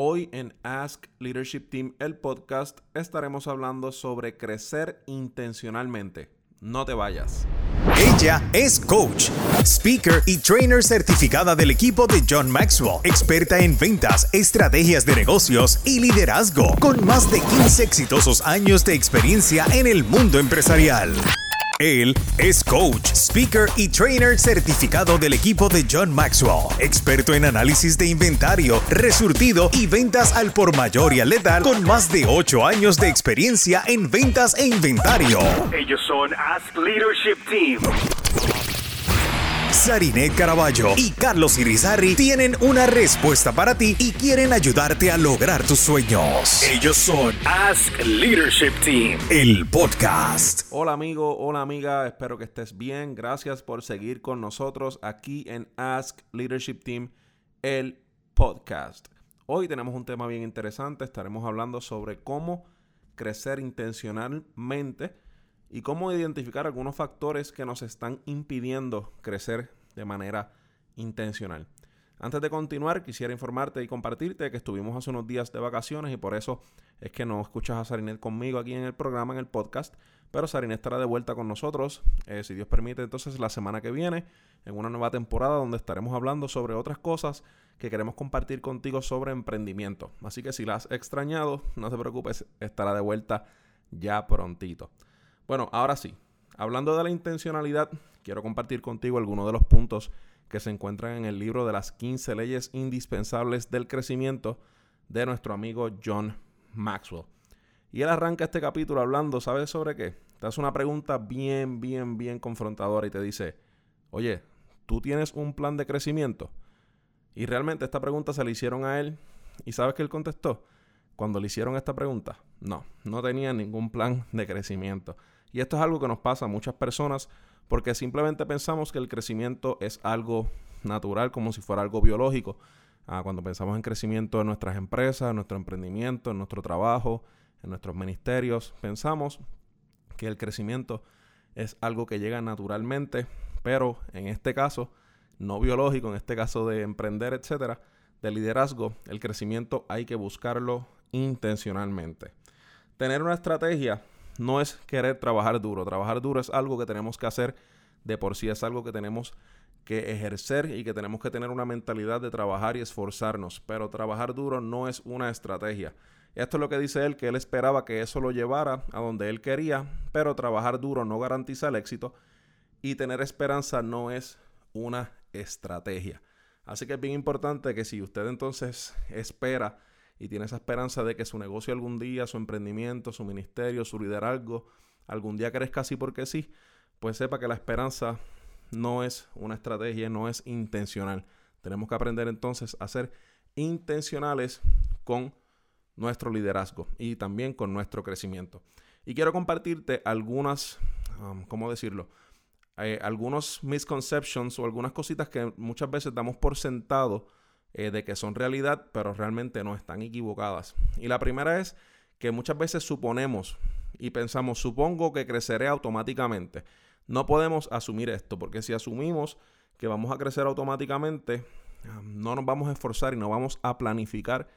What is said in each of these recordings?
Hoy en Ask Leadership Team, el podcast, estaremos hablando sobre crecer intencionalmente. No te vayas. Ella es coach, speaker y trainer certificada del equipo de John Maxwell, experta en ventas, estrategias de negocios y liderazgo, con más de 15 exitosos años de experiencia en el mundo empresarial. Él es coach, speaker y trainer certificado del equipo de John Maxwell, experto en análisis de inventario, resurtido y ventas al por mayor y al letal, con más de 8 años de experiencia en ventas e inventario. Ellos son Ask Leadership Team. Sarinet Caraballo y Carlos Irizarri tienen una respuesta para ti y quieren ayudarte a lograr tus sueños. Ellos son Ask Leadership Team. el podcast. Hola amigo, hola amiga, espero que estés bien. Gracias por seguir con nosotros aquí en Ask Leadership Team, el podcast. Hoy tenemos un tema bien interesante, estaremos hablando sobre cómo crecer intencionalmente y cómo identificar algunos factores que nos están impidiendo crecer de manera intencional. Antes de continuar, quisiera informarte y compartirte que estuvimos hace unos días de vacaciones y por eso es que no escuchas a Sarinet conmigo aquí en el programa, en el podcast, pero Sarinet estará de vuelta con nosotros, eh, si Dios permite, entonces la semana que viene, en una nueva temporada donde estaremos hablando sobre otras cosas que queremos compartir contigo sobre emprendimiento. Así que si la has extrañado, no te preocupes, estará de vuelta ya prontito. Bueno, ahora sí, hablando de la intencionalidad, quiero compartir contigo algunos de los puntos que se encuentran en el libro de las 15 leyes indispensables del crecimiento de nuestro amigo John Maxwell. Y él arranca este capítulo hablando, ¿sabes sobre qué? Te hace una pregunta bien, bien, bien confrontadora y te dice, oye, ¿tú tienes un plan de crecimiento? Y realmente esta pregunta se le hicieron a él y ¿sabes qué él contestó? Cuando le hicieron esta pregunta, no, no tenía ningún plan de crecimiento. Y esto es algo que nos pasa a muchas personas porque simplemente pensamos que el crecimiento es algo natural, como si fuera algo biológico. Ah, cuando pensamos en crecimiento en nuestras empresas, en nuestro emprendimiento, en nuestro trabajo, en nuestros ministerios, pensamos que el crecimiento es algo que llega naturalmente, pero en este caso, no biológico, en este caso de emprender, etcétera, de liderazgo, el crecimiento hay que buscarlo intencionalmente. Tener una estrategia no es querer trabajar duro. Trabajar duro es algo que tenemos que hacer de por sí, es algo que tenemos que ejercer y que tenemos que tener una mentalidad de trabajar y esforzarnos. Pero trabajar duro no es una estrategia. Esto es lo que dice él, que él esperaba que eso lo llevara a donde él quería, pero trabajar duro no garantiza el éxito y tener esperanza no es una estrategia. Así que es bien importante que si usted entonces espera y tiene esa esperanza de que su negocio algún día, su emprendimiento, su ministerio, su liderazgo, algún día crezca así porque sí, pues sepa que la esperanza no es una estrategia, no es intencional. Tenemos que aprender entonces a ser intencionales con nuestro liderazgo y también con nuestro crecimiento. Y quiero compartirte algunas, um, ¿cómo decirlo? Eh, algunos misconceptions o algunas cositas que muchas veces damos por sentado eh, de que son realidad, pero realmente no están equivocadas. Y la primera es que muchas veces suponemos y pensamos, supongo que creceré automáticamente. No podemos asumir esto, porque si asumimos que vamos a crecer automáticamente, ah, no nos vamos a esforzar y no vamos a planificar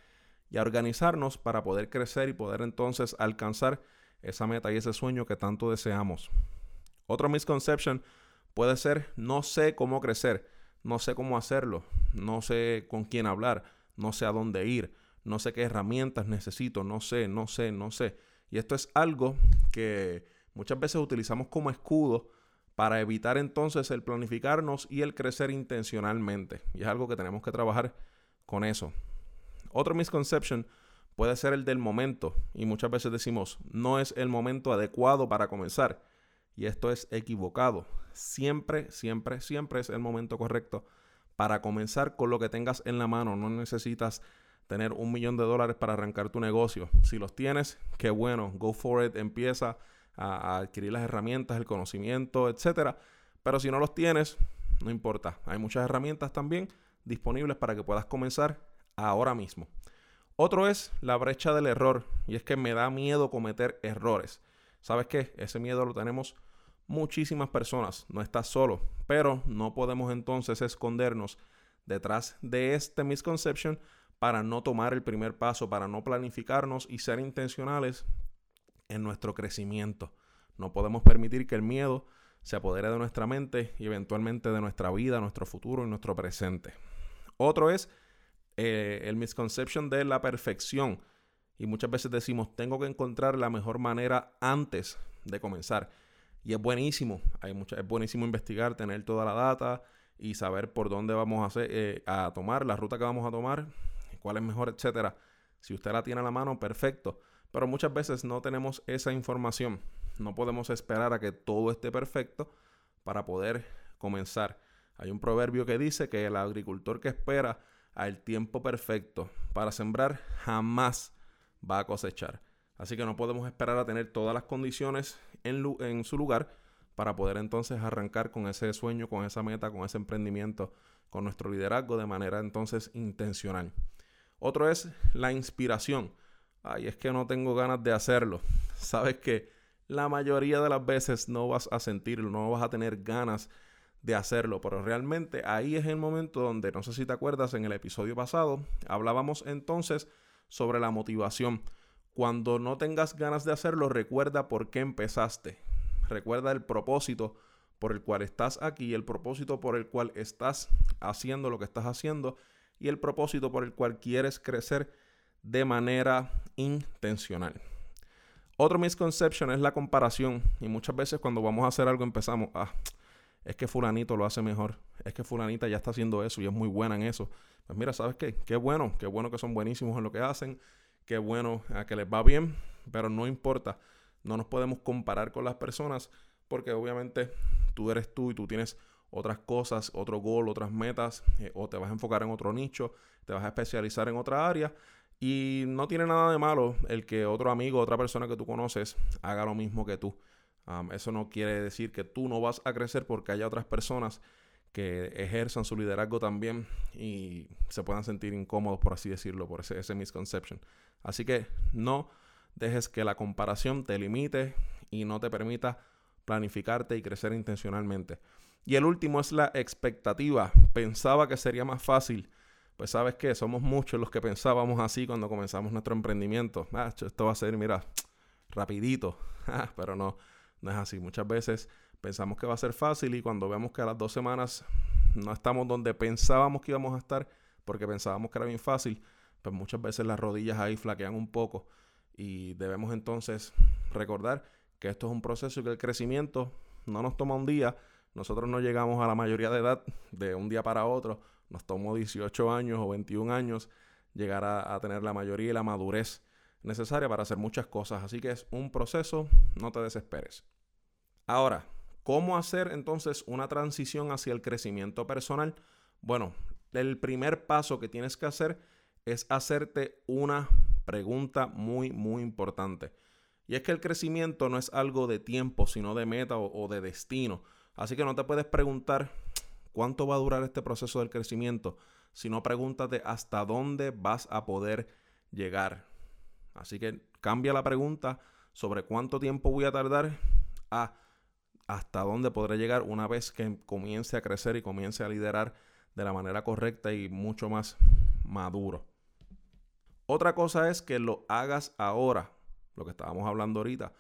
y a organizarnos para poder crecer y poder entonces alcanzar esa meta y ese sueño que tanto deseamos. Otro misconception puede ser no sé cómo crecer no sé cómo hacerlo, no sé con quién hablar, no sé a dónde ir, no sé qué herramientas necesito, no sé, no sé, no sé. Y esto es algo que muchas veces utilizamos como escudo para evitar entonces el planificarnos y el crecer intencionalmente. Y es algo que tenemos que trabajar con eso. Otro misconception puede ser el del momento. Y muchas veces decimos, no es el momento adecuado para comenzar. Y esto es equivocado. Siempre, siempre, siempre es el momento correcto para comenzar con lo que tengas en la mano. No necesitas tener un millón de dólares para arrancar tu negocio. Si los tienes, qué bueno, go for it, empieza a, adquirir las herramientas, el conocimiento, etcétera. Pero si no los tienes, no importa. Hay muchas herramientas también disponibles para que puedas comenzar ahora mismo. Otro es la brecha del error y es que me da miedo cometer errores. ¿Sabes qué? Ese miedo lo tenemos muchísimas personas. No estás solo. Pero no podemos entonces escondernos detrás de este misconception para no tomar el primer paso, para no planificarnos y ser intencionales en nuestro crecimiento. No podemos permitir que el miedo se apodere de nuestra mente y eventualmente de nuestra vida, nuestro futuro y nuestro presente. Otro es eh, el misconception de la perfección. Y muchas veces decimos, tengo que encontrar la mejor manera antes de comenzar. Y es buenísimo, hay mucha, es buenísimo investigar, tener toda la data y saber por dónde vamos a, hacer, eh, a tomar, la ruta que vamos a tomar, cuál es mejor, etcétera. Si usted la tiene a la mano, perfecto. Pero muchas veces no tenemos esa información. No podemos esperar a que todo esté perfecto para poder comenzar. Hay un proverbio que dice que el agricultor que espera al tiempo perfecto para sembrar jamás va a cosechar. Así que no podemos esperar a tener todas las condiciones en, su lugar para poder entonces arrancar con ese sueño, con esa meta, con ese emprendimiento, con nuestro liderazgo de manera entonces intencional. Otro es la inspiración. Ay, es que no tengo ganas de hacerlo. Sabes que la mayoría de las veces no vas a sentirlo, no vas a tener ganas de hacerlo, pero realmente ahí es el momento donde, no sé si te acuerdas, en el episodio pasado hablábamos entonces sobre la motivación. Cuando no tengas ganas de hacerlo, recuerda por qué empezaste. Recuerda el propósito por el cual estás aquí, el propósito por el cual estás haciendo lo que estás haciendo y el propósito por el cual quieres crecer de manera intencional. Otro misconception es la comparación y muchas veces cuando vamos a hacer algo empezamos, ah, es que fulanito lo hace mejor, es que fulanita ya está haciendo eso y es muy buena en eso. Pues mira, ¿sabes qué? Qué bueno, qué bueno que son buenísimos en lo que hacen, qué bueno a que les va bien, pero no importa, no nos podemos comparar con las personas porque obviamente tú eres tú y tú tienes otras cosas, otro gol, otras metas, eh, o te vas a enfocar en otro nicho, te vas a especializar en otra área. Y no tiene nada de malo el que otro amigo, otra persona que tú conoces, haga lo mismo que tú eso no quiere decir que tú no vas a crecer porque haya otras personas que ejerzan su liderazgo también y se puedan sentir incómodos, por así decirlo, por ese, ese misconception. Así que no dejes que la comparación te limite y no te permita planificarte y crecer intencionalmente. Y el último es la expectativa. Pensaba que sería más fácil. Pues sabes que somos muchos los que pensábamos así cuando comenzamos nuestro emprendimiento. Ah, esto va a ser, mira, rapidito. Pero no, no es así. Muchas veces pensamos que va a ser fácil y cuando vemos que a las dos semanas no estamos donde pensábamos que íbamos a estar porque pensábamos que era bien fácil, pues muchas veces las rodillas ahí flaquean un poco y debemos entonces recordar que esto es un proceso y que el crecimiento no nos toma un día. Nosotros no llegamos a la mayoría de edad de un día para otro. Nos tomó 18 años o 21 años llegar a, a tener la mayoría y la madurez necesaria para hacer muchas cosas. Así que es un proceso, no te desesperes. Ahora, ¿cómo hacer entonces una transición hacia el crecimiento personal? Bueno, el primer paso que tienes que hacer es hacerte una pregunta muy, muy importante. Y es que el crecimiento no es algo de tiempo, sino de meta o, de destino. Así que no te puedes preguntar cuánto va a durar este proceso del crecimiento, sino pregúntate hasta dónde vas a poder llegar. Así que cambia la pregunta sobre cuánto tiempo voy a tardar a hasta dónde podré llegar una vez que comience a crecer y comience a liderar de la manera correcta y mucho más maduro. Otra cosa es que lo hagas ahora, lo que estábamos hablando ahorita.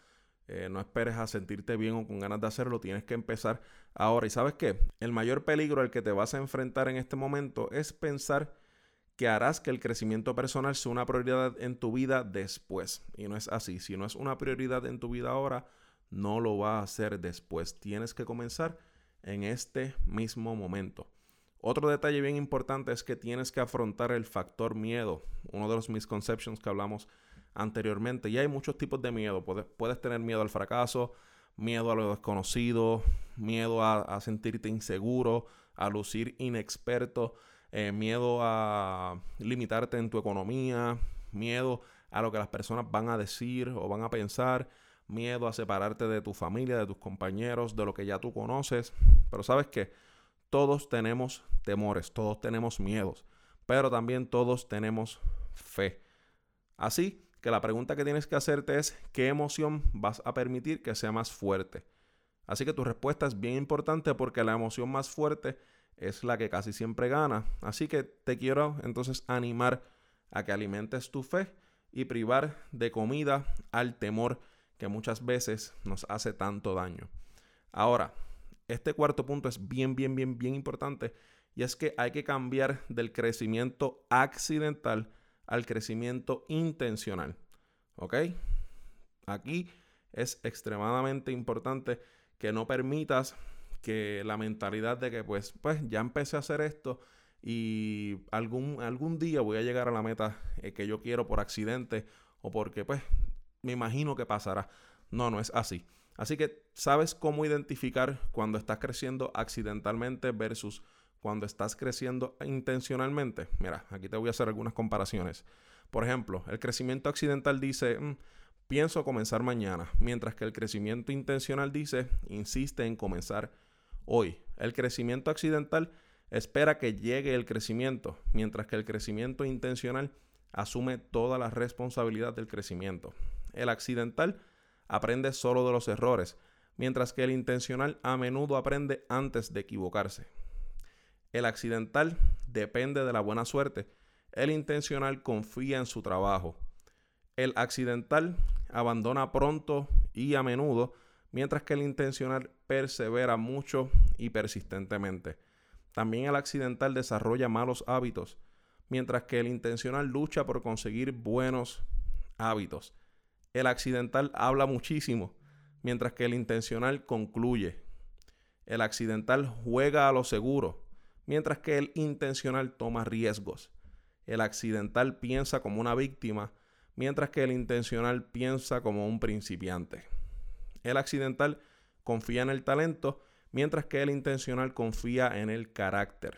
Eh, no esperes a sentirte bien o con ganas de hacerlo, tienes que empezar ahora. ¿Y sabes qué? El mayor peligro al que te vas a enfrentar en este momento es pensar que harás que el crecimiento personal sea una prioridad en tu vida después. Y no es así. Si no es una prioridad en tu vida ahora, no lo va a hacer después. Tienes que comenzar en este mismo momento. Otro detalle bien importante es que tienes que afrontar el factor miedo, uno de los misconceptions que hablamos anteriormente. Y hay muchos tipos de miedo. Puedes, tener miedo al fracaso, miedo a lo desconocido, miedo a sentirte inseguro, a lucir inexperto. Eh, miedo a limitarte en tu economía, miedo a lo que las personas van a decir o van a pensar, miedo a separarte de tu familia, de tus compañeros, de lo que ya tú conoces. Pero sabes que todos tenemos temores, todos tenemos miedos, pero también todos tenemos fe. Así que la pregunta que tienes que hacerte es, ¿qué emoción vas a permitir que sea más fuerte? Así que tu respuesta es bien importante porque la emoción más fuerte es la que casi siempre gana. Así que te quiero entonces animar a que alimentes tu fe y privar de comida al temor que muchas veces nos hace tanto daño. Ahora, este cuarto punto es bien, bien, bien, bien importante y es que hay que cambiar del crecimiento accidental al crecimiento intencional. ¿Ok? Aquí es extremadamente importante que no permitas que la mentalidad de que pues, pues ya empecé a hacer esto y algún, algún día voy a llegar a la meta eh, que yo quiero por accidente o porque pues me imagino que pasará. No, no es así. Así que sabes cómo identificar cuando estás creciendo accidentalmente versus cuando estás creciendo intencionalmente. Mira, aquí te voy a hacer algunas comparaciones. Por ejemplo, el crecimiento accidental dice, mm, pienso comenzar mañana, mientras que el crecimiento intencional dice, insiste en comenzar hoy. El crecimiento accidental espera que llegue el crecimiento, mientras que el crecimiento intencional asume toda la responsabilidad del crecimiento. El accidental aprende solo de los errores, mientras que el intencional a menudo aprende antes de equivocarse. El accidental depende de la buena suerte, el intencional confía en su trabajo. El accidental abandona pronto y a menudo, mientras que el intencional persevera mucho y persistentemente. También el accidental desarrolla malos hábitos, mientras que el intencional lucha por conseguir buenos hábitos. El accidental habla muchísimo, mientras que el intencional concluye. El accidental juega a lo seguro, mientras que el intencional toma riesgos. El accidental piensa como una víctima, mientras que el intencional piensa como un principiante. El accidental confía en el talento, mientras que el intencional confía en el carácter.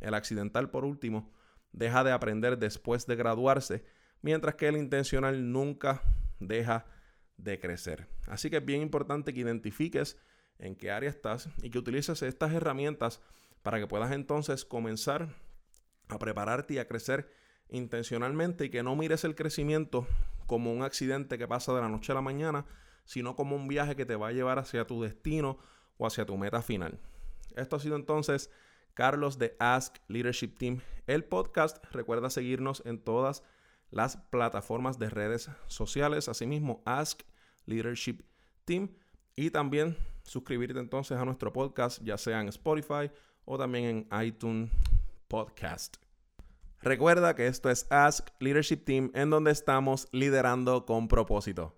El accidental, por último, deja de aprender después de graduarse, mientras que el intencional nunca deja de crecer. Así que es bien importante que identifiques en qué área estás y que utilices estas herramientas para que puedas entonces comenzar a prepararte y a crecer intencionalmente y que no mires el crecimiento como un accidente que pasa de la noche a la mañana, sino como un viaje que te va a llevar hacia tu destino o hacia tu meta final. Esto ha sido entonces Carlos de Ask Leadership Team, el podcast. Recuerda seguirnos en todas las plataformas de redes sociales, asimismo Ask Leadership Team y también suscribirte entonces a nuestro podcast, ya sea en Spotify o también en iTunes Podcast. Recuerda que esto es Ask Leadership Team en donde estamos liderando con propósito.